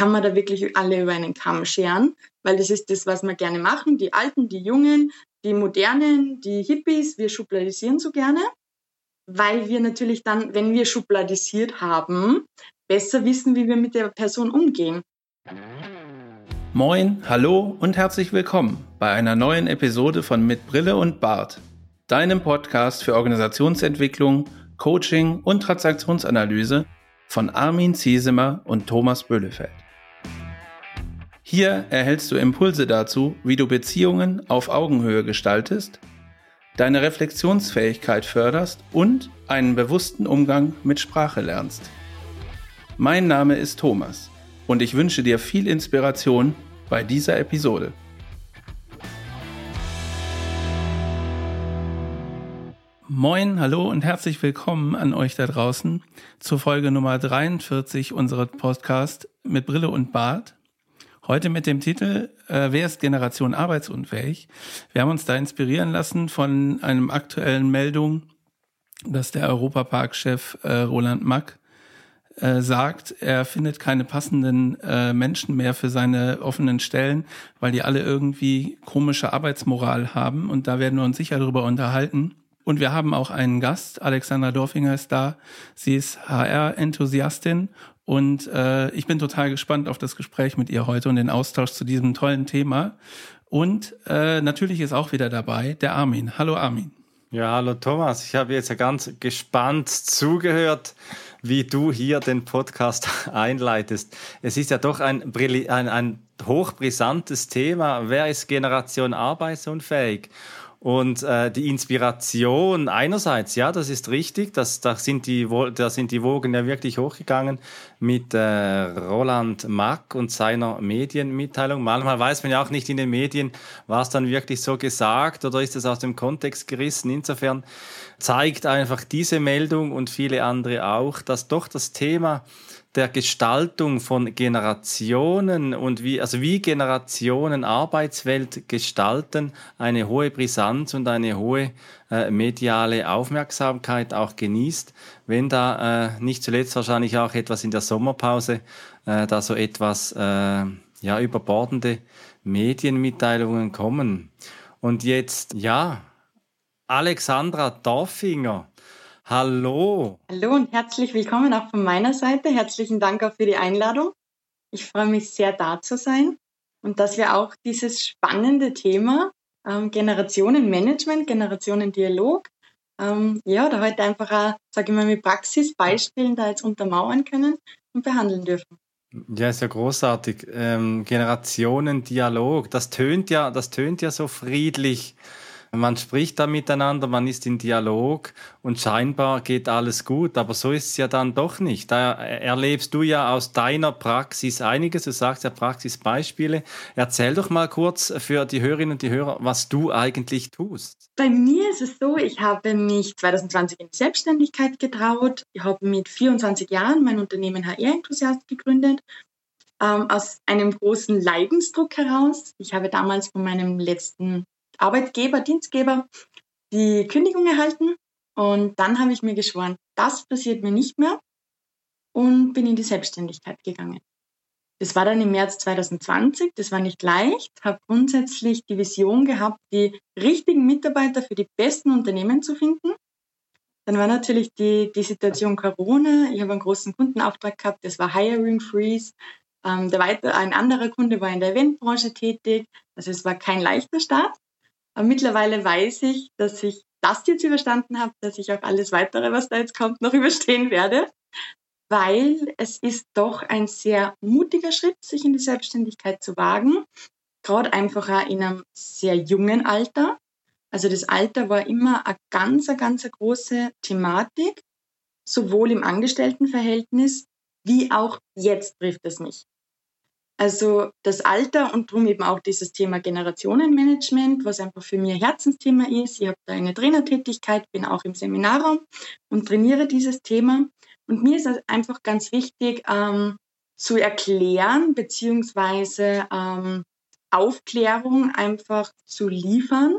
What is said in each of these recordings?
kann man da wirklich alle über einen Kamm scheren, weil das ist das, was wir gerne machen. Die Alten, die Jungen, die Modernen, die Hippies, wir schubladisieren so gerne, weil wir natürlich dann, wenn wir schubladisiert haben, besser wissen, wie wir mit der Person umgehen. Moin, hallo und herzlich willkommen bei einer neuen Episode von Mit Brille und Bart, deinem Podcast für Organisationsentwicklung, Coaching und Transaktionsanalyse von Armin Ziesemer und Thomas Böhlefeld. Hier erhältst du Impulse dazu, wie du Beziehungen auf Augenhöhe gestaltest, deine Reflexionsfähigkeit förderst und einen bewussten Umgang mit Sprache lernst. Mein Name ist Thomas und ich wünsche dir viel Inspiration bei dieser Episode. Moin, hallo und herzlich willkommen an euch da draußen zur Folge Nummer 43 unseres Podcasts mit Brille und Bart. Heute mit dem Titel äh, Wer ist Generation arbeitsunfähig? Wir haben uns da inspirieren lassen von einem aktuellen Meldung, dass der Europapark-Chef äh, Roland Mack äh, sagt, er findet keine passenden äh, Menschen mehr für seine offenen Stellen, weil die alle irgendwie komische Arbeitsmoral haben. Und da werden wir uns sicher darüber unterhalten. Und wir haben auch einen Gast, Alexandra Dorfinger ist da. Sie ist HR-Enthusiastin und äh, ich bin total gespannt auf das Gespräch mit ihr heute und den Austausch zu diesem tollen Thema. Und äh, natürlich ist auch wieder dabei der Armin. Hallo Armin. Ja, hallo Thomas. Ich habe jetzt ja ganz gespannt zugehört, wie du hier den Podcast einleitest. Es ist ja doch ein, ein, ein hochbrisantes Thema. Wer ist Generation arbeitsunfähig? Und äh, die Inspiration einerseits, ja, das ist richtig, das, da, sind die, da sind die Wogen ja wirklich hochgegangen mit äh, Roland Mack und seiner Medienmitteilung. Manchmal weiß man ja auch nicht in den Medien, war es dann wirklich so gesagt oder ist es aus dem Kontext gerissen. Insofern zeigt einfach diese Meldung und viele andere auch, dass doch das Thema der Gestaltung von Generationen und wie, also wie Generationen Arbeitswelt gestalten, eine hohe Brisanz und eine hohe äh, mediale Aufmerksamkeit auch genießt, wenn da äh, nicht zuletzt wahrscheinlich auch etwas in der Sommerpause, äh, da so etwas äh, ja überbordende Medienmitteilungen kommen. Und jetzt, ja, Alexandra Dorfinger, Hallo. Hallo und herzlich willkommen auch von meiner Seite. Herzlichen Dank auch für die Einladung. Ich freue mich sehr, da zu sein und dass wir auch dieses spannende Thema ähm, Generationenmanagement, Generationendialog, ähm, ja, da heute einfach, auch, sage ich mal, mit Praxisbeispielen da jetzt untermauern können und behandeln dürfen. Ja, ist ja großartig. Ähm, Generationendialog, das tönt ja, das tönt ja so friedlich. Man spricht da miteinander, man ist in Dialog und scheinbar geht alles gut, aber so ist es ja dann doch nicht. Da erlebst du ja aus deiner Praxis einiges, du sagst ja Praxisbeispiele. Erzähl doch mal kurz für die Hörerinnen und die Hörer, was du eigentlich tust. Bei mir ist es so, ich habe mich 2020 in die Selbstständigkeit getraut. Ich habe mit 24 Jahren mein Unternehmen HR Enthusiast gegründet ähm, aus einem großen Leidensdruck heraus. Ich habe damals von meinem letzten Arbeitgeber, Dienstgeber die Kündigung erhalten. Und dann habe ich mir geschworen, das passiert mir nicht mehr und bin in die Selbstständigkeit gegangen. Das war dann im März 2020, das war nicht leicht, habe grundsätzlich die Vision gehabt, die richtigen Mitarbeiter für die besten Unternehmen zu finden. Dann war natürlich die, die Situation Corona. Ich habe einen großen Kundenauftrag gehabt, das war Hiring Freeze. Ähm, der weiter, ein anderer Kunde war in der Eventbranche tätig. Also es war kein leichter Start. Aber mittlerweile weiß ich, dass ich das jetzt überstanden habe, dass ich auch alles weitere, was da jetzt kommt, noch überstehen werde. Weil es ist doch ein sehr mutiger Schritt, sich in die Selbstständigkeit zu wagen. Gerade einfach auch in einem sehr jungen Alter. Also das Alter war immer eine ganz, ganz große Thematik, sowohl im Angestelltenverhältnis wie auch jetzt trifft es mich. Also das Alter und darum eben auch dieses Thema Generationenmanagement, was einfach für mich ein Herzensthema ist. Ich habe da eine Trainertätigkeit, bin auch im Seminarraum und trainiere dieses Thema. Und mir ist es einfach ganz wichtig ähm, zu erklären beziehungsweise ähm, Aufklärung einfach zu liefern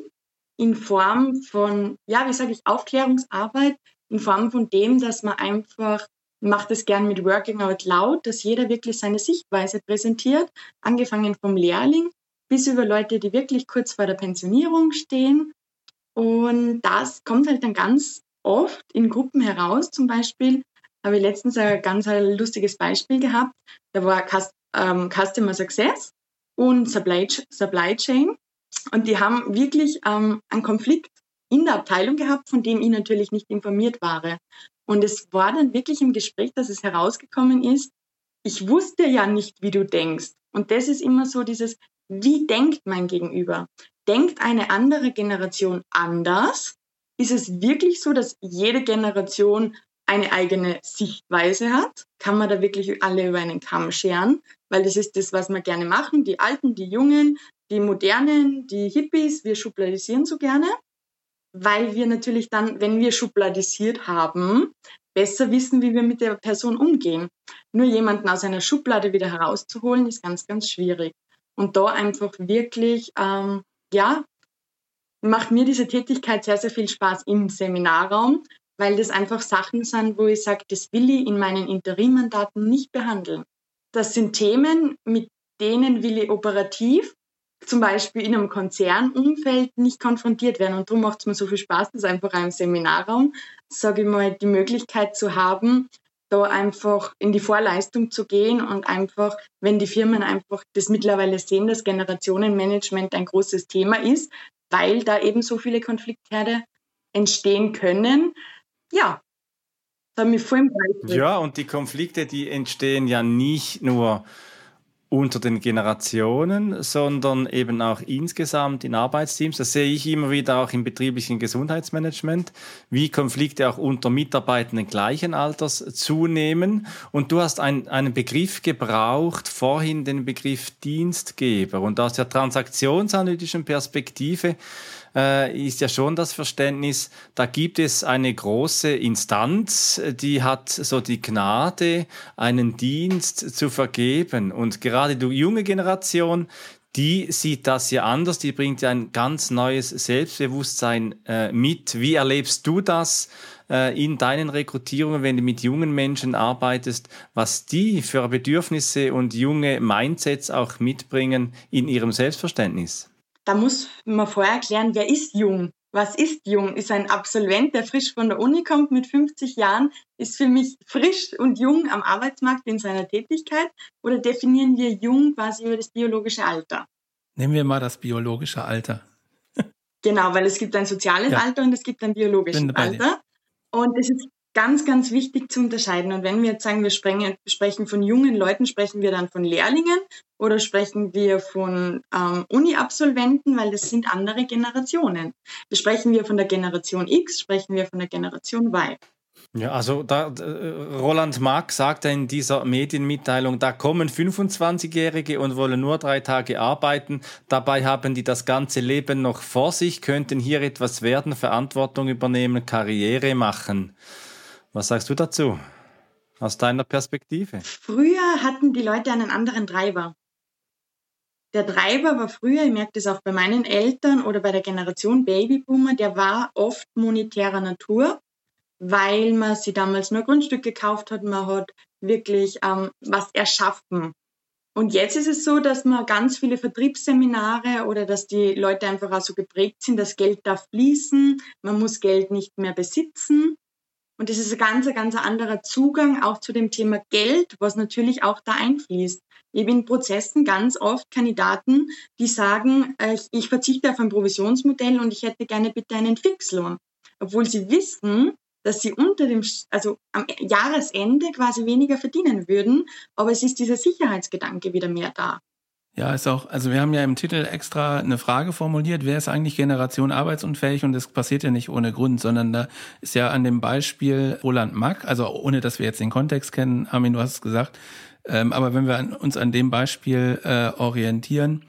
in Form von, ja, wie sage ich, Aufklärungsarbeit, in Form von dem, dass man einfach mache das gern mit Working Out Loud, dass jeder wirklich seine Sichtweise präsentiert, angefangen vom Lehrling bis über Leute, die wirklich kurz vor der Pensionierung stehen. Und das kommt halt dann ganz oft in Gruppen heraus. Zum Beispiel habe ich letztens ein ganz lustiges Beispiel gehabt. Da war ähm, Customer Success und Supply, Supply Chain. Und die haben wirklich ähm, einen Konflikt in der Abteilung gehabt, von dem ich natürlich nicht informiert war. Und es war dann wirklich im Gespräch, dass es herausgekommen ist, ich wusste ja nicht, wie du denkst. Und das ist immer so dieses, wie denkt mein Gegenüber? Denkt eine andere Generation anders? Ist es wirklich so, dass jede Generation eine eigene Sichtweise hat? Kann man da wirklich alle über einen Kamm scheren? Weil das ist das, was wir gerne machen. Die Alten, die Jungen, die Modernen, die Hippies, wir schubladisieren so gerne weil wir natürlich dann, wenn wir schubladisiert haben, besser wissen, wie wir mit der Person umgehen. Nur jemanden aus einer Schublade wieder herauszuholen, ist ganz, ganz schwierig. Und da einfach wirklich, ähm, ja, macht mir diese Tätigkeit sehr, sehr viel Spaß im Seminarraum, weil das einfach Sachen sind, wo ich sage, das will ich in meinen Interimmandaten nicht behandeln. Das sind Themen, mit denen will ich operativ zum Beispiel in einem Konzernumfeld nicht konfrontiert werden. Und darum macht es mir so viel Spaß, das einfach im Seminarraum, sage ich mal, die Möglichkeit zu haben, da einfach in die Vorleistung zu gehen und einfach, wenn die Firmen einfach das mittlerweile sehen, dass Generationenmanagement ein großes Thema ist, weil da eben so viele Konfliktherde entstehen können. Ja, da habe ich voll im Ja, und die Konflikte, die entstehen ja nicht nur unter den Generationen, sondern eben auch insgesamt in Arbeitsteams. Das sehe ich immer wieder auch im betrieblichen Gesundheitsmanagement, wie Konflikte auch unter Mitarbeitenden gleichen Alters zunehmen. Und du hast ein, einen Begriff gebraucht, vorhin den Begriff Dienstgeber. Und aus der transaktionsanalytischen Perspektive äh, ist ja schon das Verständnis, da gibt es eine große Instanz, die hat so die Gnade, einen Dienst zu vergeben. Und gerade die junge Generation, die sieht das ja anders, die bringt ja ein ganz neues Selbstbewusstsein äh, mit. Wie erlebst du das äh, in deinen Rekrutierungen, wenn du mit jungen Menschen arbeitest, was die für Bedürfnisse und junge Mindsets auch mitbringen in ihrem Selbstverständnis? Da muss man vorher erklären, wer ist jung? Was ist jung? Ist ein Absolvent, der frisch von der Uni kommt mit 50 Jahren, ist für mich frisch und jung am Arbeitsmarkt in seiner Tätigkeit? Oder definieren wir jung quasi über das biologische Alter? Nehmen wir mal das biologische Alter. genau, weil es gibt ein soziales ja. Alter und es gibt ein biologisches Alter. Und es ist ganz, ganz wichtig zu unterscheiden. Und wenn wir jetzt sagen, wir sprechen von jungen Leuten, sprechen wir dann von Lehrlingen oder sprechen wir von ähm, Uni-Absolventen, weil das sind andere Generationen. Sprechen wir von der Generation X, sprechen wir von der Generation Y. Ja, also da, Roland Mack sagt in dieser Medienmitteilung, da kommen 25-Jährige und wollen nur drei Tage arbeiten. Dabei haben die das ganze Leben noch vor sich, könnten hier etwas werden, Verantwortung übernehmen, Karriere machen. Was sagst du dazu? Aus deiner Perspektive? Früher hatten die Leute einen anderen Treiber. Der Treiber war früher, ich merke das auch bei meinen Eltern oder bei der Generation Babyboomer, der war oft monetärer Natur, weil man sie damals nur Grundstück gekauft hat, man hat wirklich ähm, was erschaffen. Und jetzt ist es so, dass man ganz viele Vertriebsseminare oder dass die Leute einfach auch so geprägt sind, dass Geld darf fließen, man muss Geld nicht mehr besitzen. Und das ist ein ganz, ganz anderer Zugang auch zu dem Thema Geld, was natürlich auch da einfließt. Habe in Prozessen ganz oft Kandidaten, die sagen, äh, ich verzichte auf ein Provisionsmodell und ich hätte gerne bitte einen Fixlohn. Obwohl sie wissen, dass sie unter dem, also am Jahresende quasi weniger verdienen würden, aber es ist dieser Sicherheitsgedanke wieder mehr da. Ja, ist auch, also wir haben ja im Titel extra eine Frage formuliert, wer ist eigentlich Generation arbeitsunfähig und das passiert ja nicht ohne Grund, sondern da ist ja an dem Beispiel Roland Mack, also ohne dass wir jetzt den Kontext kennen, Armin, du hast es gesagt, ähm, aber wenn wir an, uns an dem Beispiel äh, orientieren,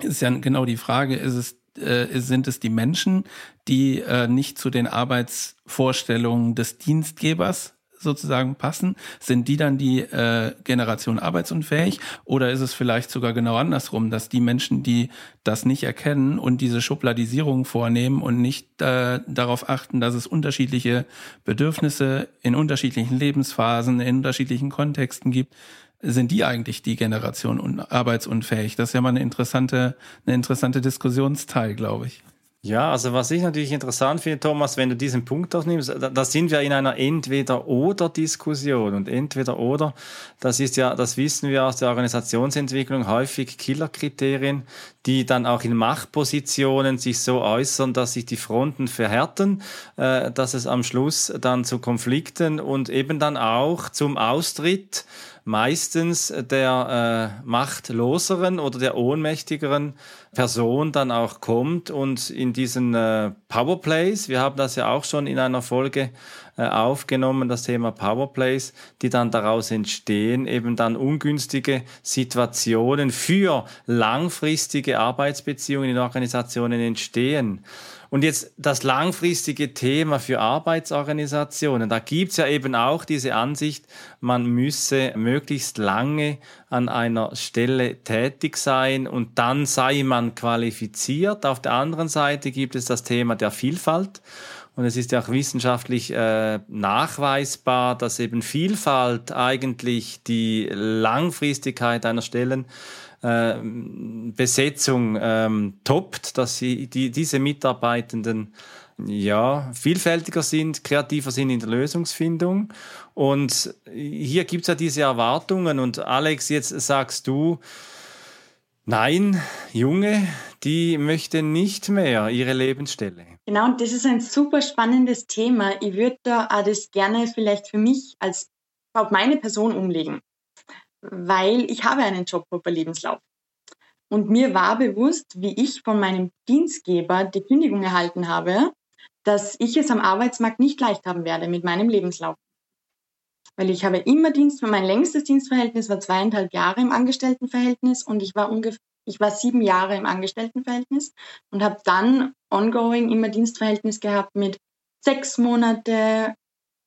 ist ja genau die Frage, ist es äh, sind es die Menschen, die äh, nicht zu den Arbeitsvorstellungen des Dienstgebers sozusagen passen? Sind die dann die äh, Generation arbeitsunfähig oder ist es vielleicht sogar genau andersrum, dass die Menschen, die das nicht erkennen und diese Schubladisierung vornehmen und nicht äh, darauf achten, dass es unterschiedliche Bedürfnisse in unterschiedlichen Lebensphasen, in unterschiedlichen Kontexten gibt, sind die eigentlich die Generation un arbeitsunfähig? Das ist ja mal eine interessante, eine interessante Diskussionsteil, glaube ich. Ja, also was ich natürlich interessant finde, Thomas, wenn du diesen Punkt aufnimmst, da, da sind wir in einer Entweder-Oder-Diskussion. Und Entweder-Oder, das ist ja, das wissen wir aus der Organisationsentwicklung, häufig Killerkriterien, die dann auch in Machtpositionen sich so äußern, dass sich die Fronten verhärten, äh, dass es am Schluss dann zu Konflikten und eben dann auch zum Austritt meistens der äh, machtloseren oder der ohnmächtigeren Person dann auch kommt und in diesen äh, Powerplays, wir haben das ja auch schon in einer Folge äh, aufgenommen, das Thema Powerplays, die dann daraus entstehen, eben dann ungünstige Situationen für langfristige Arbeitsbeziehungen in Organisationen entstehen. Und jetzt das langfristige Thema für Arbeitsorganisationen. Da gibt's ja eben auch diese Ansicht, man müsse möglichst lange an einer Stelle tätig sein und dann sei man qualifiziert. Auf der anderen Seite gibt es das Thema der Vielfalt. Und es ist ja auch wissenschaftlich äh, nachweisbar, dass eben Vielfalt eigentlich die Langfristigkeit einer Stellen äh, Besetzung ähm, toppt, dass sie die, diese Mitarbeitenden ja, vielfältiger sind, kreativer sind in der Lösungsfindung. Und hier gibt es ja diese Erwartungen. Und Alex, jetzt sagst du, nein, Junge, die möchten nicht mehr ihre Lebensstelle. Genau, und das ist ein super spannendes Thema. Ich würde da auch das gerne vielleicht für mich als auf meine Person umlegen weil ich habe einen Jobhopper-Lebenslauf. Und mir war bewusst, wie ich von meinem Dienstgeber die Kündigung erhalten habe, dass ich es am Arbeitsmarkt nicht leicht haben werde mit meinem Lebenslauf. Weil ich habe immer Dienst, mein längstes Dienstverhältnis war zweieinhalb Jahre im Angestelltenverhältnis und ich war ungefähr, ich war sieben Jahre im Angestelltenverhältnis und habe dann ongoing immer Dienstverhältnis gehabt mit sechs Monate,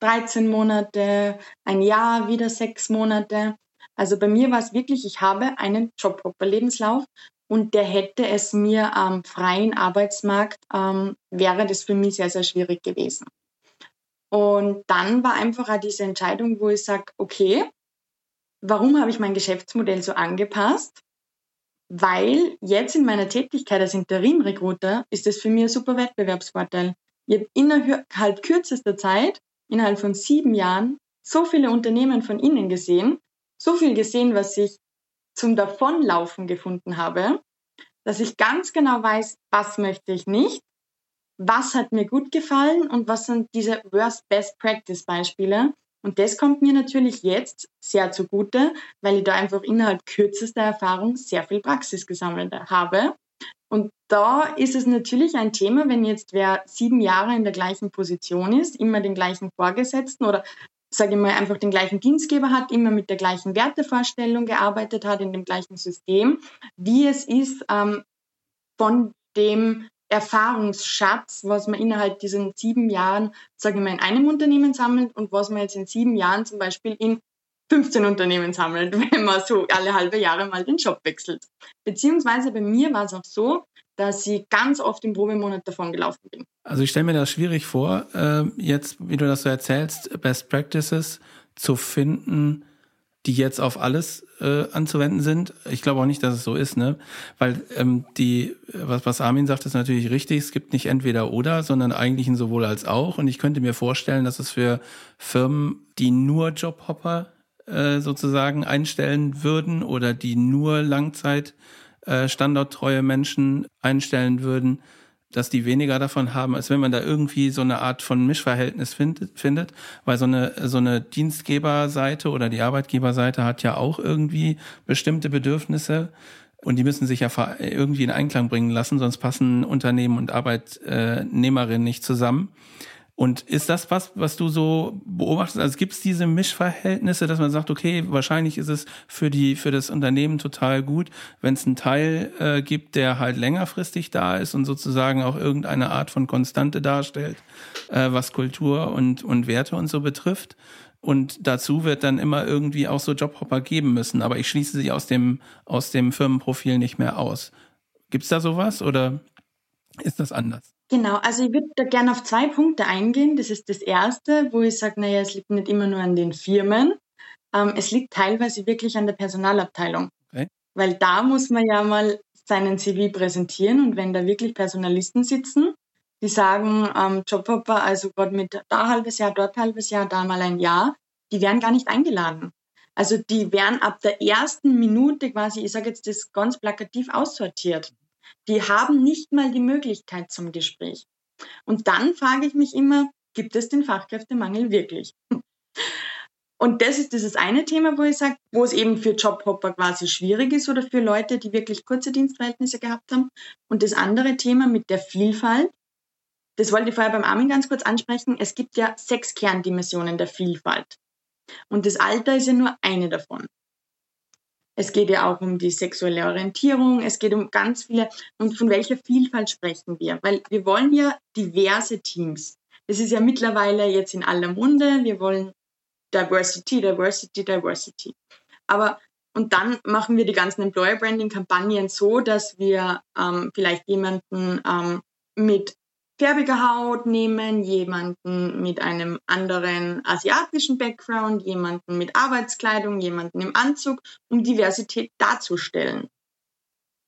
13 Monate, ein Jahr, wieder sechs Monate. Also bei mir war es wirklich, ich habe einen Jobhopper-Lebenslauf und der hätte es mir am freien Arbeitsmarkt, ähm, wäre das für mich sehr, sehr schwierig gewesen. Und dann war einfach auch diese Entscheidung, wo ich sage, okay, warum habe ich mein Geschäftsmodell so angepasst? Weil jetzt in meiner Tätigkeit als Interim-Recruiter ist das für mich ein super Wettbewerbsvorteil. Ich habe innerhalb kürzester Zeit, innerhalb von sieben Jahren, so viele Unternehmen von Ihnen gesehen, so viel gesehen, was ich zum Davonlaufen gefunden habe, dass ich ganz genau weiß, was möchte ich nicht, was hat mir gut gefallen und was sind diese Worst Best Practice Beispiele. Und das kommt mir natürlich jetzt sehr zugute, weil ich da einfach innerhalb kürzester Erfahrung sehr viel Praxis gesammelt habe. Und da ist es natürlich ein Thema, wenn jetzt wer sieben Jahre in der gleichen Position ist, immer den gleichen Vorgesetzten oder sage ich mal, einfach den gleichen Dienstgeber hat, immer mit der gleichen Wertevorstellung gearbeitet hat, in dem gleichen System, wie es ist, ähm, von dem Erfahrungsschatz, was man innerhalb diesen sieben Jahren, sage ich mal, in einem Unternehmen sammelt und was man jetzt in sieben Jahren zum Beispiel in 15 Unternehmen sammelt, wenn man so alle halbe Jahre mal den Job wechselt. Beziehungsweise bei mir war es auch so, dass ich ganz oft im Probemonat davon gelaufen bin. Also ich stelle mir das schwierig vor, äh, jetzt, wie du das so erzählst, Best Practices zu finden, die jetzt auf alles äh, anzuwenden sind. Ich glaube auch nicht, dass es so ist, ne? Weil ähm, die, was, was Armin sagt, ist natürlich richtig. Es gibt nicht entweder oder, sondern eigentlich ein sowohl als auch. Und ich könnte mir vorstellen, dass es für Firmen, die nur Jobhopper äh, sozusagen einstellen würden oder die nur Langzeit äh, standorttreue Menschen einstellen würden, dass die weniger davon haben, als wenn man da irgendwie so eine Art von Mischverhältnis findet, findet. Weil so eine, so eine Dienstgeberseite oder die Arbeitgeberseite hat ja auch irgendwie bestimmte Bedürfnisse und die müssen sich ja irgendwie in Einklang bringen lassen, sonst passen Unternehmen und Arbeitnehmerinnen nicht zusammen. Und ist das was, was du so beobachtest? Also gibt es diese Mischverhältnisse, dass man sagt, okay, wahrscheinlich ist es für die für das Unternehmen total gut, wenn es einen Teil äh, gibt, der halt längerfristig da ist und sozusagen auch irgendeine Art von Konstante darstellt, äh, was Kultur und und Werte und so betrifft. Und dazu wird dann immer irgendwie auch so Jobhopper geben müssen. Aber ich schließe sie aus dem, aus dem Firmenprofil nicht mehr aus. Gibt es da sowas oder ist das anders? Genau, also ich würde da gerne auf zwei Punkte eingehen. Das ist das erste, wo ich sage, naja, es liegt nicht immer nur an den Firmen. Ähm, es liegt teilweise wirklich an der Personalabteilung. Okay. Weil da muss man ja mal seinen CV präsentieren und wenn da wirklich Personalisten sitzen, die sagen, ähm, Jobhopper, also Gott mit da halbes Jahr, dort halbes Jahr, da mal ein Jahr, die werden gar nicht eingeladen. Also die werden ab der ersten Minute quasi, ich sage jetzt das ganz plakativ aussortiert. Die haben nicht mal die Möglichkeit zum Gespräch. Und dann frage ich mich immer, gibt es den Fachkräftemangel wirklich? Und das ist dieses eine Thema, wo ich sage, wo es eben für Jobhopper quasi schwierig ist oder für Leute, die wirklich kurze Dienstverhältnisse gehabt haben. Und das andere Thema mit der Vielfalt, das wollte ich vorher beim Armin ganz kurz ansprechen. Es gibt ja sechs Kerndimensionen der Vielfalt. Und das Alter ist ja nur eine davon. Es geht ja auch um die sexuelle Orientierung, es geht um ganz viele. Und von welcher Vielfalt sprechen wir? Weil wir wollen ja diverse Teams. Das ist ja mittlerweile jetzt in aller Munde. Wir wollen Diversity, Diversity, Diversity. Aber und dann machen wir die ganzen Employer Branding Kampagnen so, dass wir ähm, vielleicht jemanden ähm, mit färbiger Haut nehmen, jemanden mit einem anderen asiatischen Background, jemanden mit Arbeitskleidung, jemanden im Anzug, um Diversität darzustellen.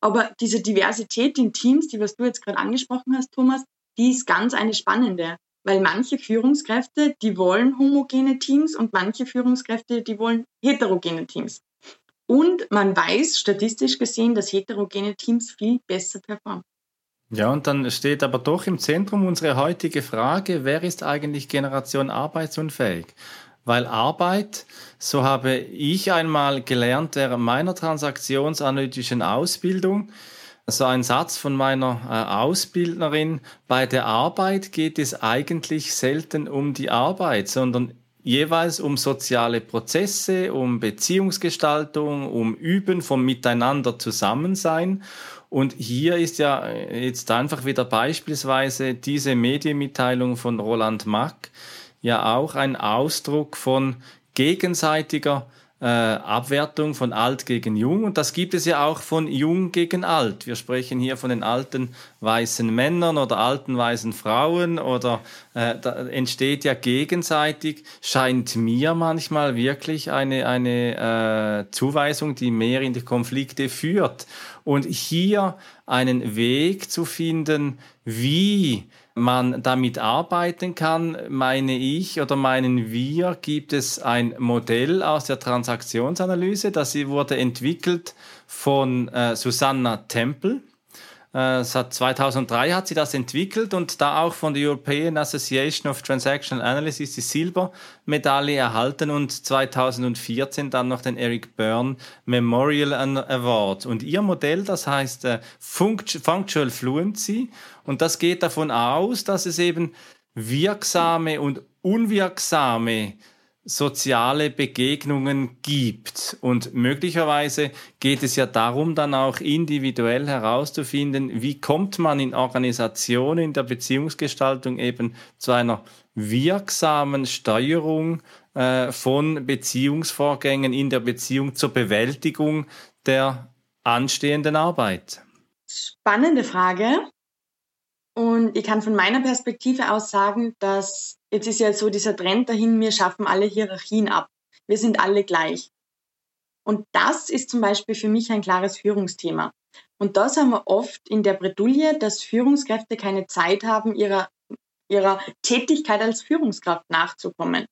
Aber diese Diversität in Teams, die was du jetzt gerade angesprochen hast, Thomas, die ist ganz eine spannende, weil manche Führungskräfte, die wollen homogene Teams und manche Führungskräfte, die wollen heterogene Teams. Und man weiß statistisch gesehen, dass heterogene Teams viel besser performen. Ja, und dann steht aber doch im Zentrum unsere heutige Frage, wer ist eigentlich Generation arbeitsunfähig? Weil Arbeit, so habe ich einmal gelernt während meiner transaktionsanalytischen Ausbildung, so ein Satz von meiner äh, Ausbildnerin, bei der Arbeit geht es eigentlich selten um die Arbeit, sondern jeweils um soziale Prozesse, um Beziehungsgestaltung, um Üben vom Miteinander Zusammensein. Und hier ist ja jetzt einfach wieder beispielsweise diese Medienmitteilung von Roland Mack ja auch ein Ausdruck von gegenseitiger äh, Abwertung von alt gegen jung. Und das gibt es ja auch von jung gegen alt. Wir sprechen hier von den alten weißen Männern oder alten weißen Frauen oder äh, da entsteht ja gegenseitig, scheint mir manchmal wirklich eine, eine äh, Zuweisung, die mehr in die Konflikte führt. Und hier einen Weg zu finden, wie man damit arbeiten kann, meine ich oder meinen wir, gibt es ein Modell aus der Transaktionsanalyse, das wurde entwickelt von äh, Susanna Temple. Äh, seit 2003 hat sie das entwickelt und da auch von der European Association of Transactional Analysis die Silbermedaille erhalten und 2014 dann noch den Eric Byrne Memorial Award. Und ihr Modell, das heißt äh, Functional Fluency und das geht davon aus, dass es eben wirksame und unwirksame soziale Begegnungen gibt. Und möglicherweise geht es ja darum, dann auch individuell herauszufinden, wie kommt man in Organisationen, in der Beziehungsgestaltung eben zu einer wirksamen Steuerung äh, von Beziehungsvorgängen in der Beziehung zur Bewältigung der anstehenden Arbeit. Spannende Frage. Und ich kann von meiner Perspektive aus sagen, dass jetzt ist ja so dieser Trend dahin, wir schaffen alle Hierarchien ab. Wir sind alle gleich. Und das ist zum Beispiel für mich ein klares Führungsthema. Und das haben wir oft in der Bredouille, dass Führungskräfte keine Zeit haben, ihrer, ihrer Tätigkeit als Führungskraft nachzukommen.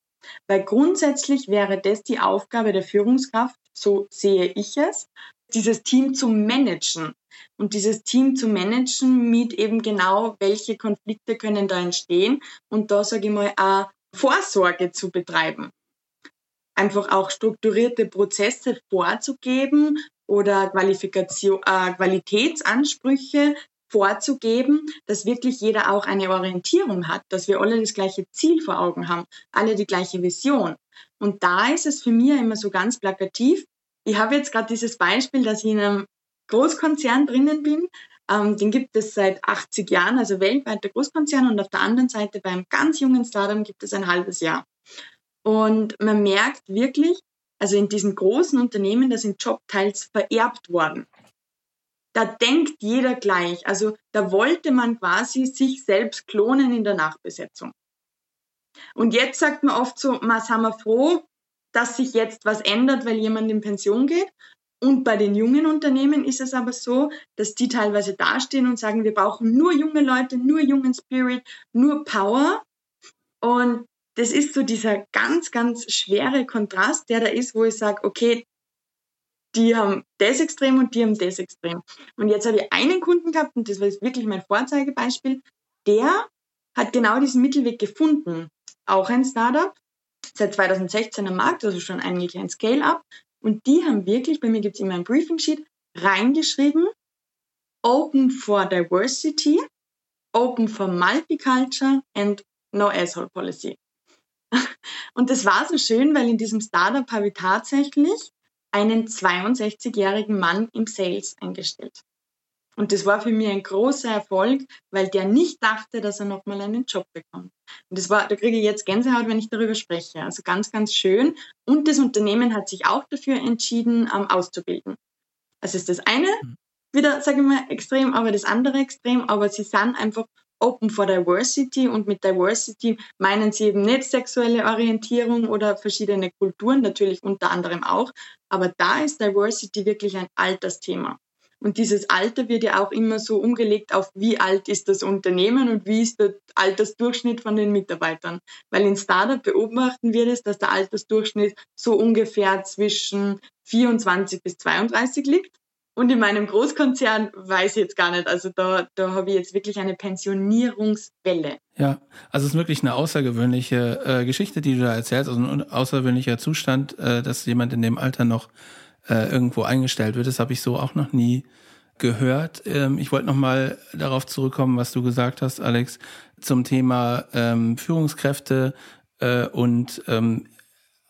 Weil grundsätzlich wäre das die Aufgabe der Führungskraft, so sehe ich es, dieses Team zu managen und dieses Team zu managen mit eben genau, welche Konflikte können da entstehen und da sage ich mal auch Vorsorge zu betreiben. Einfach auch strukturierte Prozesse vorzugeben oder Qualifikation, äh, Qualitätsansprüche vorzugeben, dass wirklich jeder auch eine Orientierung hat, dass wir alle das gleiche Ziel vor Augen haben, alle die gleiche Vision. Und da ist es für mich immer so ganz plakativ, ich habe jetzt gerade dieses Beispiel, dass ich in einem Großkonzern drinnen bin. Ähm, den gibt es seit 80 Jahren, also weltweit der Großkonzern. Und auf der anderen Seite beim ganz jungen Startup gibt es ein halbes Jahr. Und man merkt wirklich, also in diesen großen Unternehmen, da sind Jobteils vererbt worden. Da denkt jeder gleich. Also da wollte man quasi sich selbst klonen in der Nachbesetzung. Und jetzt sagt man oft so, man sind wir froh, dass sich jetzt was ändert, weil jemand in Pension geht. Und bei den jungen Unternehmen ist es aber so, dass die teilweise dastehen und sagen, wir brauchen nur junge Leute, nur jungen Spirit, nur Power. Und das ist so dieser ganz, ganz schwere Kontrast, der da ist, wo ich sage, okay, die haben das Extrem und die haben das Extrem. Und jetzt habe ich einen Kunden gehabt, und das war wirklich mein Vorzeigebeispiel, der hat genau diesen Mittelweg gefunden. Auch ein Startup, seit 2016 am Markt, also schon eigentlich ein Scale-up. Und die haben wirklich, bei mir gibt es immer ein Briefing Sheet, reingeschrieben, Open for Diversity, Open for Multiculture and No Asshole Policy. Und das war so schön, weil in diesem Startup habe ich tatsächlich einen 62-jährigen Mann im Sales eingestellt. Und das war für mich ein großer Erfolg, weil der nicht dachte, dass er nochmal einen Job bekommt. Und das war, da kriege ich jetzt Gänsehaut, wenn ich darüber spreche. Also ganz, ganz schön. Und das Unternehmen hat sich auch dafür entschieden, ähm, auszubilden. Also ist das eine, hm. wieder, sage ich mal, extrem, aber das andere extrem. Aber sie sind einfach Open for Diversity und mit Diversity meinen sie eben nicht sexuelle Orientierung oder verschiedene Kulturen, natürlich unter anderem auch, aber da ist Diversity wirklich ein Altersthema. Und dieses Alter wird ja auch immer so umgelegt auf, wie alt ist das Unternehmen und wie ist der Altersdurchschnitt von den Mitarbeitern. Weil in Startup beobachten wir das, dass der Altersdurchschnitt so ungefähr zwischen 24 bis 32 liegt. Und in meinem Großkonzern weiß ich jetzt gar nicht. Also da, da habe ich jetzt wirklich eine Pensionierungswelle. Ja, also es ist wirklich eine außergewöhnliche äh, Geschichte, die du da erzählst, also ein außergewöhnlicher Zustand, äh, dass jemand in dem Alter noch äh, irgendwo eingestellt wird. Das habe ich so auch noch nie gehört. Ähm, ich wollte noch mal darauf zurückkommen, was du gesagt hast, Alex, zum Thema ähm, Führungskräfte äh, und ähm,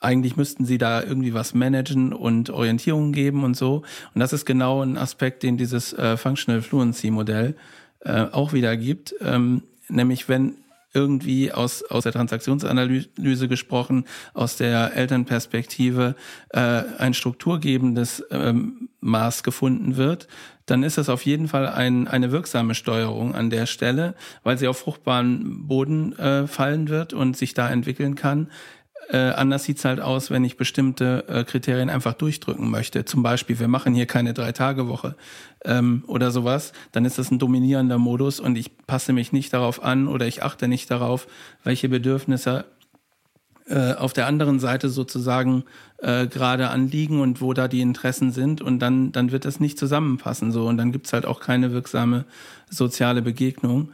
eigentlich müssten sie da irgendwie was managen und Orientierung geben und so. Und das ist genau ein Aspekt, den dieses äh, Functional Fluency Modell äh, auch wieder gibt. Ähm, nämlich wenn irgendwie aus, aus der Transaktionsanalyse gesprochen, aus der Elternperspektive äh, ein strukturgebendes ähm, Maß gefunden wird, dann ist das auf jeden Fall ein, eine wirksame Steuerung an der Stelle, weil sie auf fruchtbaren Boden äh, fallen wird und sich da entwickeln kann. Äh, anders sieht's halt aus, wenn ich bestimmte äh, Kriterien einfach durchdrücken möchte. Zum Beispiel, wir machen hier keine Drei-Tage-Woche ähm, oder sowas. Dann ist das ein dominierender Modus und ich passe mich nicht darauf an oder ich achte nicht darauf, welche Bedürfnisse äh, auf der anderen Seite sozusagen äh, gerade anliegen und wo da die Interessen sind und dann, dann wird das nicht zusammenpassen so und dann gibt's halt auch keine wirksame soziale Begegnung.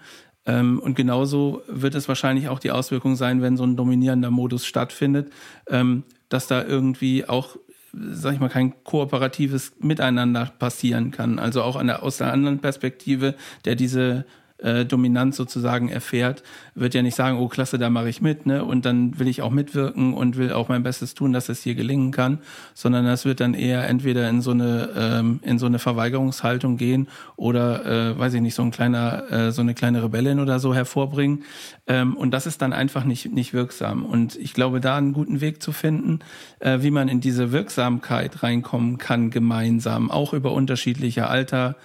Ähm, und genauso wird es wahrscheinlich auch die Auswirkung sein, wenn so ein dominierender Modus stattfindet, ähm, dass da irgendwie auch, sag ich mal, kein kooperatives Miteinander passieren kann. Also auch der, aus der anderen Perspektive, der diese äh, Dominanz sozusagen erfährt, wird ja nicht sagen, oh klasse, da mache ich mit, ne? Und dann will ich auch mitwirken und will auch mein Bestes tun, dass es hier gelingen kann, sondern das wird dann eher entweder in so eine ähm, in so eine Verweigerungshaltung gehen oder äh, weiß ich nicht, so ein kleiner äh, so eine kleine Rebellin oder so hervorbringen. Ähm, und das ist dann einfach nicht nicht wirksam. Und ich glaube, da einen guten Weg zu finden, äh, wie man in diese Wirksamkeit reinkommen kann, gemeinsam, auch über unterschiedliche Alter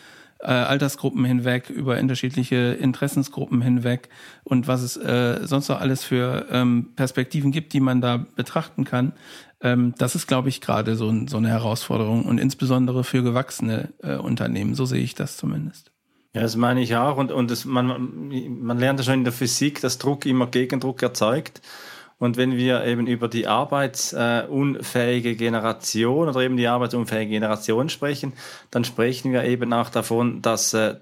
äh, Altersgruppen hinweg, über unterschiedliche Interessensgruppen hinweg und was es äh, sonst noch alles für ähm, Perspektiven gibt, die man da betrachten kann. Ähm, das ist, glaube ich, gerade so, so eine Herausforderung und insbesondere für gewachsene äh, Unternehmen. So sehe ich das zumindest. Ja, das meine ich auch. Und, und das, man, man lernt ja schon in der Physik, dass Druck immer Gegendruck erzeugt. Und wenn wir eben über die arbeitsunfähige Generation oder eben die arbeitsunfähige Generation sprechen, dann sprechen wir eben auch davon, dass äh,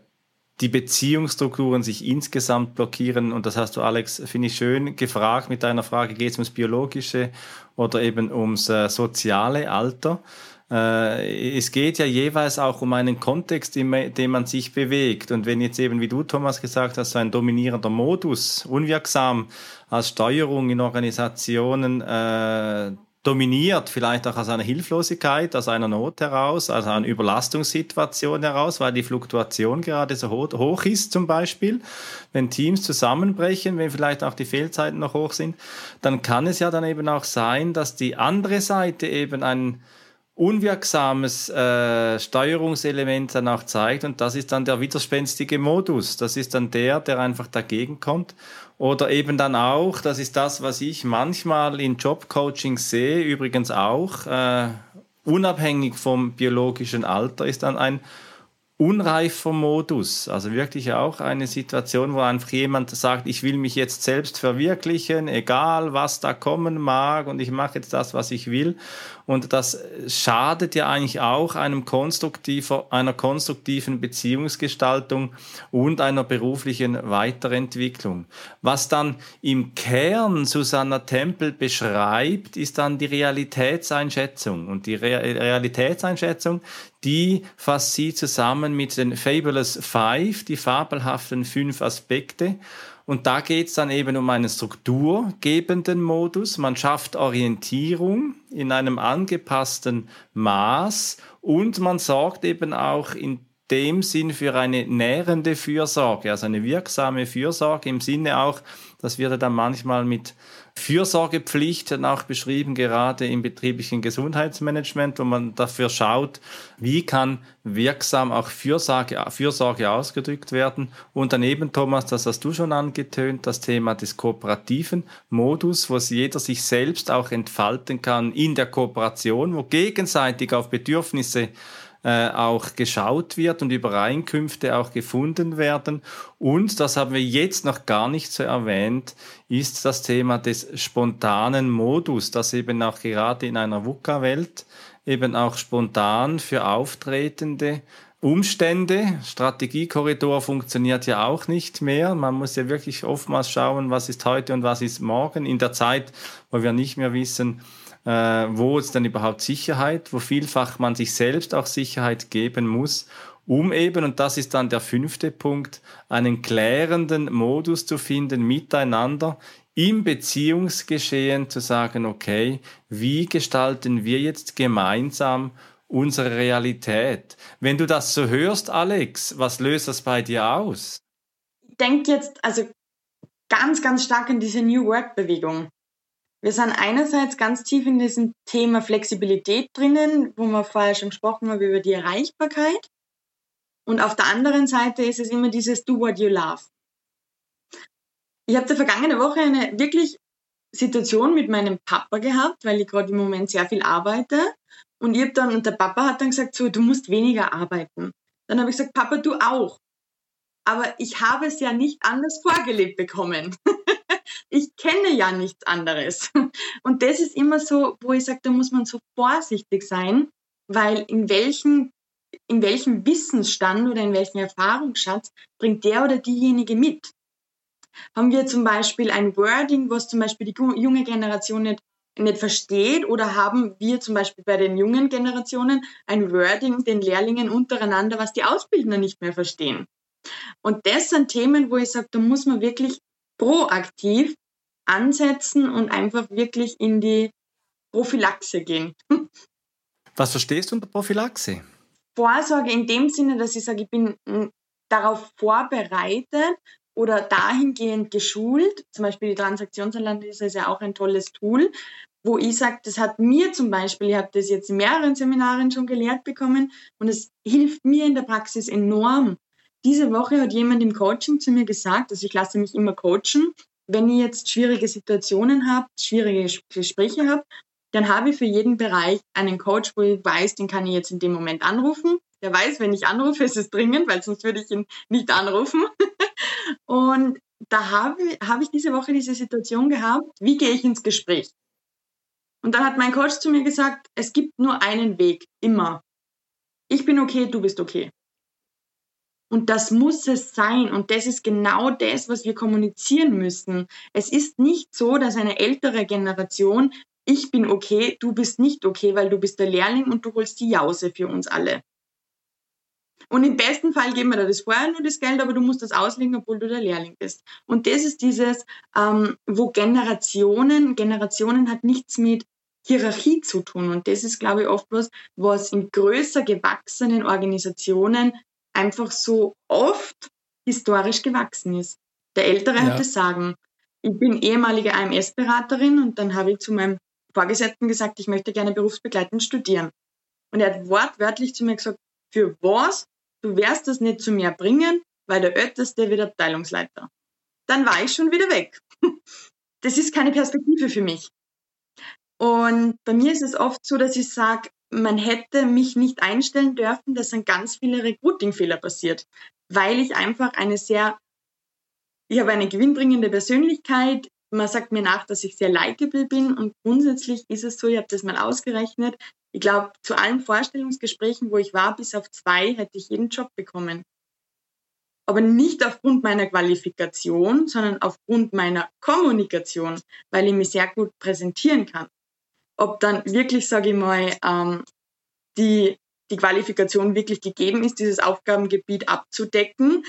die Beziehungsstrukturen sich insgesamt blockieren. Und das hast du, Alex, finde ich schön gefragt mit deiner Frage, geht es ums biologische oder eben ums äh, soziale Alter? Äh, es geht ja jeweils auch um einen Kontext, in dem man sich bewegt. Und wenn jetzt eben, wie du, Thomas, gesagt hast, so ein dominierender Modus unwirksam als Steuerung in Organisationen äh, dominiert, vielleicht auch aus einer Hilflosigkeit, aus einer Not heraus, aus einer Überlastungssituation heraus, weil die Fluktuation gerade so hoch ist zum Beispiel. Wenn Teams zusammenbrechen, wenn vielleicht auch die Fehlzeiten noch hoch sind, dann kann es ja dann eben auch sein, dass die andere Seite eben ein unwirksames äh, Steuerungselement dann auch zeigt und das ist dann der widerspenstige Modus. Das ist dann der, der einfach dagegen kommt. Oder eben dann auch, das ist das, was ich manchmal in Jobcoaching sehe, übrigens auch, äh, unabhängig vom biologischen Alter, ist dann ein unreifer Modus. Also wirklich auch eine Situation, wo einfach jemand sagt, ich will mich jetzt selbst verwirklichen, egal was da kommen mag und ich mache jetzt das, was ich will. Und das schadet ja eigentlich auch einem konstruktiver, einer konstruktiven Beziehungsgestaltung und einer beruflichen Weiterentwicklung. Was dann im Kern Susanna Tempel beschreibt, ist dann die Realitätseinschätzung. Und die Realitätseinschätzung, die fasst sie zusammen mit den Fabulous Five, die fabelhaften fünf Aspekte. Und da geht es dann eben um einen strukturgebenden Modus. Man schafft Orientierung in einem angepassten Maß und man sorgt eben auch in dem Sinn für eine nährende Fürsorge, also eine wirksame Fürsorge im Sinne auch, das wird dann manchmal mit Fürsorgepflicht auch beschrieben, gerade im betrieblichen Gesundheitsmanagement, wo man dafür schaut, wie kann wirksam auch Fürsorge, Fürsorge ausgedrückt werden. Und daneben, Thomas, das hast du schon angetönt, das Thema des kooperativen Modus, wo jeder sich selbst auch entfalten kann in der Kooperation, wo gegenseitig auf Bedürfnisse äh, auch geschaut wird und Übereinkünfte auch gefunden werden. Und, das haben wir jetzt noch gar nicht so erwähnt, ist das Thema des spontanen Modus, das eben auch gerade in einer VUCA-Welt eben auch spontan für auftretende Umstände. Strategiekorridor funktioniert ja auch nicht mehr. Man muss ja wirklich oftmals schauen, was ist heute und was ist morgen in der Zeit, wo wir nicht mehr wissen, äh, wo ist denn überhaupt Sicherheit, wo vielfach man sich selbst auch Sicherheit geben muss, um eben, und das ist dann der fünfte Punkt, einen klärenden Modus zu finden miteinander im Beziehungsgeschehen zu sagen, okay, wie gestalten wir jetzt gemeinsam unsere Realität? Wenn du das so hörst, Alex, was löst das bei dir aus? Ich denke jetzt also ganz, ganz stark an diese New Work-Bewegung. Wir sind einerseits ganz tief in diesem Thema Flexibilität drinnen, wo wir vorher schon gesprochen haben über die Erreichbarkeit. Und auf der anderen Seite ist es immer dieses Do what you love. Ich habe der vergangene Woche eine wirklich Situation mit meinem Papa gehabt, weil ich gerade im Moment sehr viel arbeite. Und ich habe dann, und der Papa hat dann gesagt, so, du musst weniger arbeiten. Dann habe ich gesagt, Papa, du auch. Aber ich habe es ja nicht anders vorgelebt bekommen. ich kenne ja nichts anderes. Und das ist immer so, wo ich sage, da muss man so vorsichtig sein, weil in welchem, in welchem Wissensstand oder in welchem Erfahrungsschatz bringt der oder diejenige mit? Haben wir zum Beispiel ein Wording, was zum Beispiel die junge Generation nicht, nicht versteht oder haben wir zum Beispiel bei den jungen Generationen ein Wording den Lehrlingen untereinander, was die Ausbildner nicht mehr verstehen? Und das sind Themen, wo ich sage, da muss man wirklich proaktiv ansetzen und einfach wirklich in die Prophylaxe gehen. Was verstehst du unter Prophylaxe? Vorsorge in dem Sinne, dass ich sage, ich bin hm, darauf vorbereitet oder dahingehend geschult. Zum Beispiel die Transaktionsanalyse ist ja auch ein tolles Tool, wo ich sage, das hat mir zum Beispiel, ich habe das jetzt in mehreren Seminaren schon gelehrt bekommen und es hilft mir in der Praxis enorm. Diese Woche hat jemand im Coaching zu mir gesagt, also ich lasse mich immer coachen wenn ich jetzt schwierige Situationen habe, schwierige Gespräche habe, dann habe ich für jeden Bereich einen Coach, wo ich weiß, den kann ich jetzt in dem Moment anrufen. Der weiß, wenn ich anrufe, ist es dringend, weil sonst würde ich ihn nicht anrufen. Und da habe, habe ich diese Woche diese Situation gehabt, wie gehe ich ins Gespräch? Und dann hat mein Coach zu mir gesagt, es gibt nur einen Weg, immer. Ich bin okay, du bist okay. Und das muss es sein. Und das ist genau das, was wir kommunizieren müssen. Es ist nicht so, dass eine ältere Generation, ich bin okay, du bist nicht okay, weil du bist der Lehrling und du holst die Jause für uns alle. Und im besten Fall geben wir dir das vorher nur das Geld, aber du musst das auslegen, obwohl du der Lehrling bist. Und das ist dieses, ähm, wo Generationen, Generationen hat nichts mit Hierarchie zu tun. Und das ist, glaube ich, oft was, was in größer gewachsenen Organisationen einfach so oft historisch gewachsen ist. Der Ältere ja. hat das Sagen. Ich bin ehemalige AMS-Beraterin und dann habe ich zu meinem Vorgesetzten gesagt, ich möchte gerne berufsbegleitend studieren. Und er hat wortwörtlich zu mir gesagt, für was? Du wirst das nicht zu mir bringen, weil der Älteste wird Abteilungsleiter. Dann war ich schon wieder weg. Das ist keine Perspektive für mich. Und bei mir ist es oft so, dass ich sage, man hätte mich nicht einstellen dürfen, da sind ganz viele Recruiting-Fehler passiert, weil ich einfach eine sehr, ich habe eine gewinnbringende Persönlichkeit, man sagt mir nach, dass ich sehr likable bin und grundsätzlich ist es so, ich habe das mal ausgerechnet, ich glaube, zu allen Vorstellungsgesprächen, wo ich war, bis auf zwei, hätte ich jeden Job bekommen. Aber nicht aufgrund meiner Qualifikation, sondern aufgrund meiner Kommunikation, weil ich mich sehr gut präsentieren kann. Ob dann wirklich, sage ich mal, ähm, die, die Qualifikation wirklich gegeben ist, dieses Aufgabengebiet abzudecken,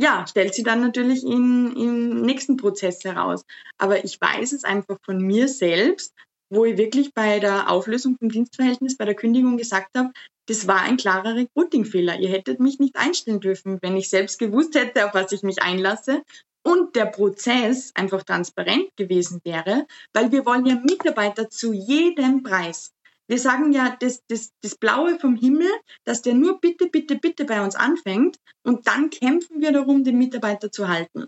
ja, stellt sie dann natürlich in, im nächsten Prozess heraus. Aber ich weiß es einfach von mir selbst, wo ich wirklich bei der Auflösung vom Dienstverhältnis, bei der Kündigung gesagt habe, das war ein klarer Recruiting-Fehler. Ihr hättet mich nicht einstellen dürfen, wenn ich selbst gewusst hätte, auf was ich mich einlasse und der Prozess einfach transparent gewesen wäre, weil wir wollen ja Mitarbeiter zu jedem Preis. Wir sagen ja, das, das, das Blaue vom Himmel, dass der nur bitte, bitte, bitte bei uns anfängt und dann kämpfen wir darum, den Mitarbeiter zu halten.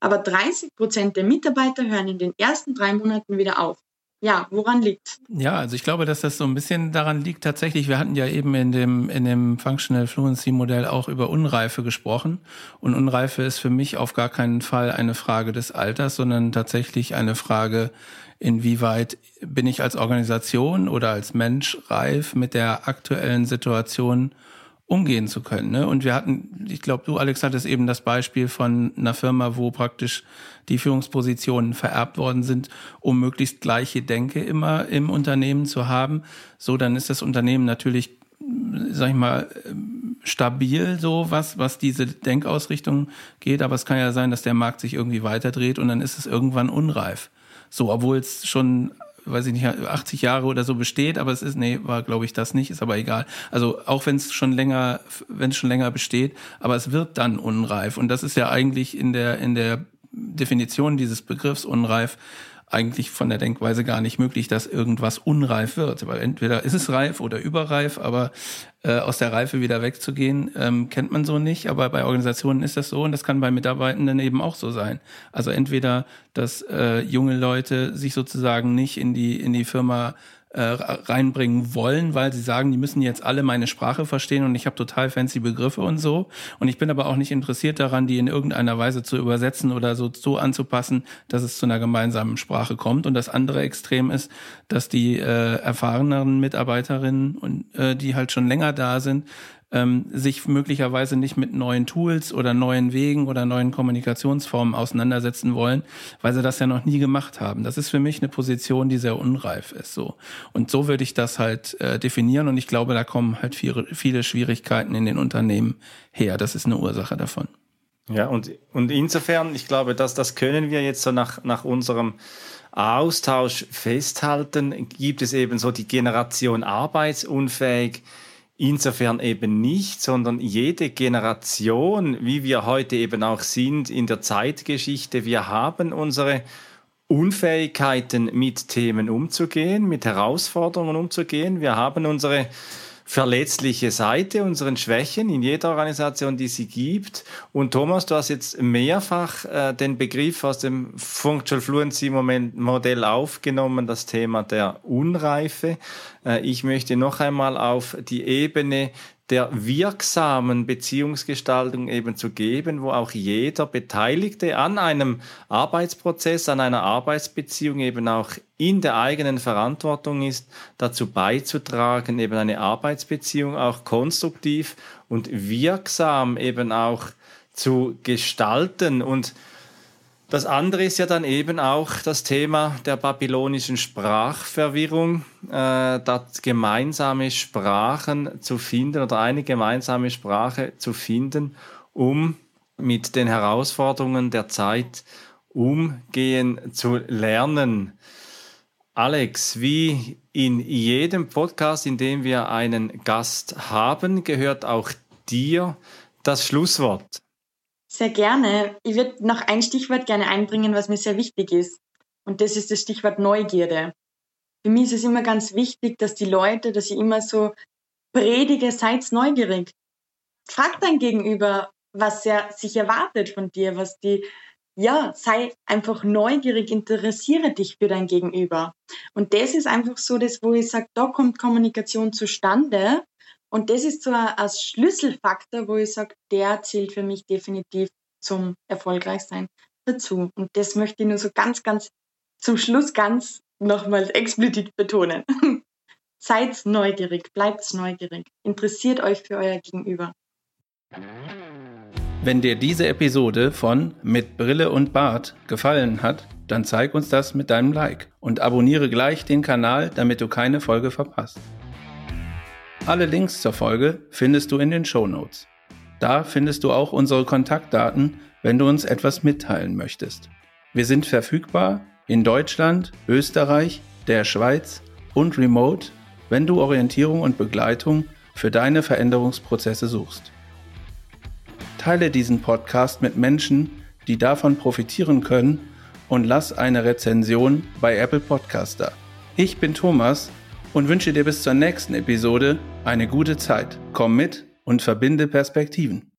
Aber 30 Prozent der Mitarbeiter hören in den ersten drei Monaten wieder auf. Ja, woran liegt? Ja, also ich glaube, dass das so ein bisschen daran liegt tatsächlich. Wir hatten ja eben in dem, in dem Functional Fluency Modell auch über Unreife gesprochen. Und Unreife ist für mich auf gar keinen Fall eine Frage des Alters, sondern tatsächlich eine Frage inwieweit bin ich als Organisation oder als Mensch reif, mit der aktuellen Situation umgehen zu können. Ne? Und wir hatten, ich glaube, du, Alex, hattest eben das Beispiel von einer Firma, wo praktisch die Führungspositionen vererbt worden sind, um möglichst gleiche Denke immer im Unternehmen zu haben. So, dann ist das Unternehmen natürlich, sag ich mal, stabil, so was, was diese Denkausrichtung geht. Aber es kann ja sein, dass der Markt sich irgendwie weiterdreht und dann ist es irgendwann unreif. So, obwohl es schon, weiß ich nicht, 80 Jahre oder so besteht, aber es ist, nee, war glaube ich das nicht, ist aber egal. Also auch wenn es schon länger, wenn es schon länger besteht, aber es wird dann unreif. Und das ist ja eigentlich in der, in der Definition dieses Begriffs unreif eigentlich von der Denkweise gar nicht möglich, dass irgendwas unreif wird, weil entweder ist es reif oder überreif, aber äh, aus der Reife wieder wegzugehen, ähm, kennt man so nicht, aber bei Organisationen ist das so und das kann bei Mitarbeitenden eben auch so sein. Also entweder, dass äh, junge Leute sich sozusagen nicht in die in die Firma äh, reinbringen wollen, weil sie sagen, die müssen jetzt alle meine Sprache verstehen und ich habe total fancy Begriffe und so. Und ich bin aber auch nicht interessiert daran, die in irgendeiner Weise zu übersetzen oder so, so anzupassen, dass es zu einer gemeinsamen Sprache kommt. Und das andere Extrem ist, dass die äh, erfahreneren Mitarbeiterinnen und äh, die halt schon länger da sind, ähm, sich möglicherweise nicht mit neuen Tools oder neuen Wegen oder neuen Kommunikationsformen auseinandersetzen wollen, weil sie das ja noch nie gemacht haben. Das ist für mich eine Position, die sehr unreif ist. So und so würde ich das halt äh, definieren. Und ich glaube, da kommen halt viele, viele Schwierigkeiten in den Unternehmen her. Das ist eine Ursache davon. Ja, und, und insofern, ich glaube, dass das können wir jetzt so nach, nach unserem Austausch festhalten, gibt es eben so die Generation arbeitsunfähig, Insofern eben nicht, sondern jede Generation, wie wir heute eben auch sind in der Zeitgeschichte, wir haben unsere Unfähigkeiten mit Themen umzugehen, mit Herausforderungen umzugehen. Wir haben unsere verletzliche Seite, unseren Schwächen in jeder Organisation, die sie gibt. Und Thomas, du hast jetzt mehrfach äh, den Begriff aus dem Functional Fluency Modell aufgenommen, das Thema der Unreife. Äh, ich möchte noch einmal auf die Ebene der wirksamen Beziehungsgestaltung eben zu geben, wo auch jeder Beteiligte an einem Arbeitsprozess, an einer Arbeitsbeziehung eben auch in der eigenen Verantwortung ist, dazu beizutragen, eben eine Arbeitsbeziehung auch konstruktiv und wirksam eben auch zu gestalten und das andere ist ja dann eben auch das Thema der babylonischen Sprachverwirrung, äh, da gemeinsame Sprachen zu finden oder eine gemeinsame Sprache zu finden, um mit den Herausforderungen der Zeit umgehen zu lernen. Alex, wie in jedem Podcast, in dem wir einen Gast haben, gehört auch dir das Schlusswort. Sehr gerne. Ich würde noch ein Stichwort gerne einbringen, was mir sehr wichtig ist. Und das ist das Stichwort Neugierde. Für mich ist es immer ganz wichtig, dass die Leute, dass ich immer so predige, seid neugierig. Frag dein Gegenüber, was er sich erwartet von dir, was die, ja, sei einfach neugierig, interessiere dich für dein Gegenüber. Und das ist einfach so das, wo ich sage, da kommt Kommunikation zustande. Und das ist so ein, Schlüsselfaktor, wo ich sage, der zählt für mich definitiv zum Erfolgreichsein dazu. Und das möchte ich nur so ganz, ganz zum Schluss ganz nochmals explizit betonen. Seid neugierig, bleibt neugierig, interessiert euch für euer Gegenüber. Wenn dir diese Episode von Mit Brille und Bart gefallen hat, dann zeig uns das mit deinem Like und abonniere gleich den Kanal, damit du keine Folge verpasst. Alle Links zur Folge findest du in den Show Notes. Da findest du auch unsere Kontaktdaten, wenn du uns etwas mitteilen möchtest. Wir sind verfügbar in Deutschland, Österreich, der Schweiz und remote, wenn du Orientierung und Begleitung für deine Veränderungsprozesse suchst. Teile diesen Podcast mit Menschen, die davon profitieren können und lass eine Rezension bei Apple Podcaster. Ich bin Thomas und wünsche dir bis zur nächsten Episode eine gute Zeit. Komm mit und verbinde Perspektiven.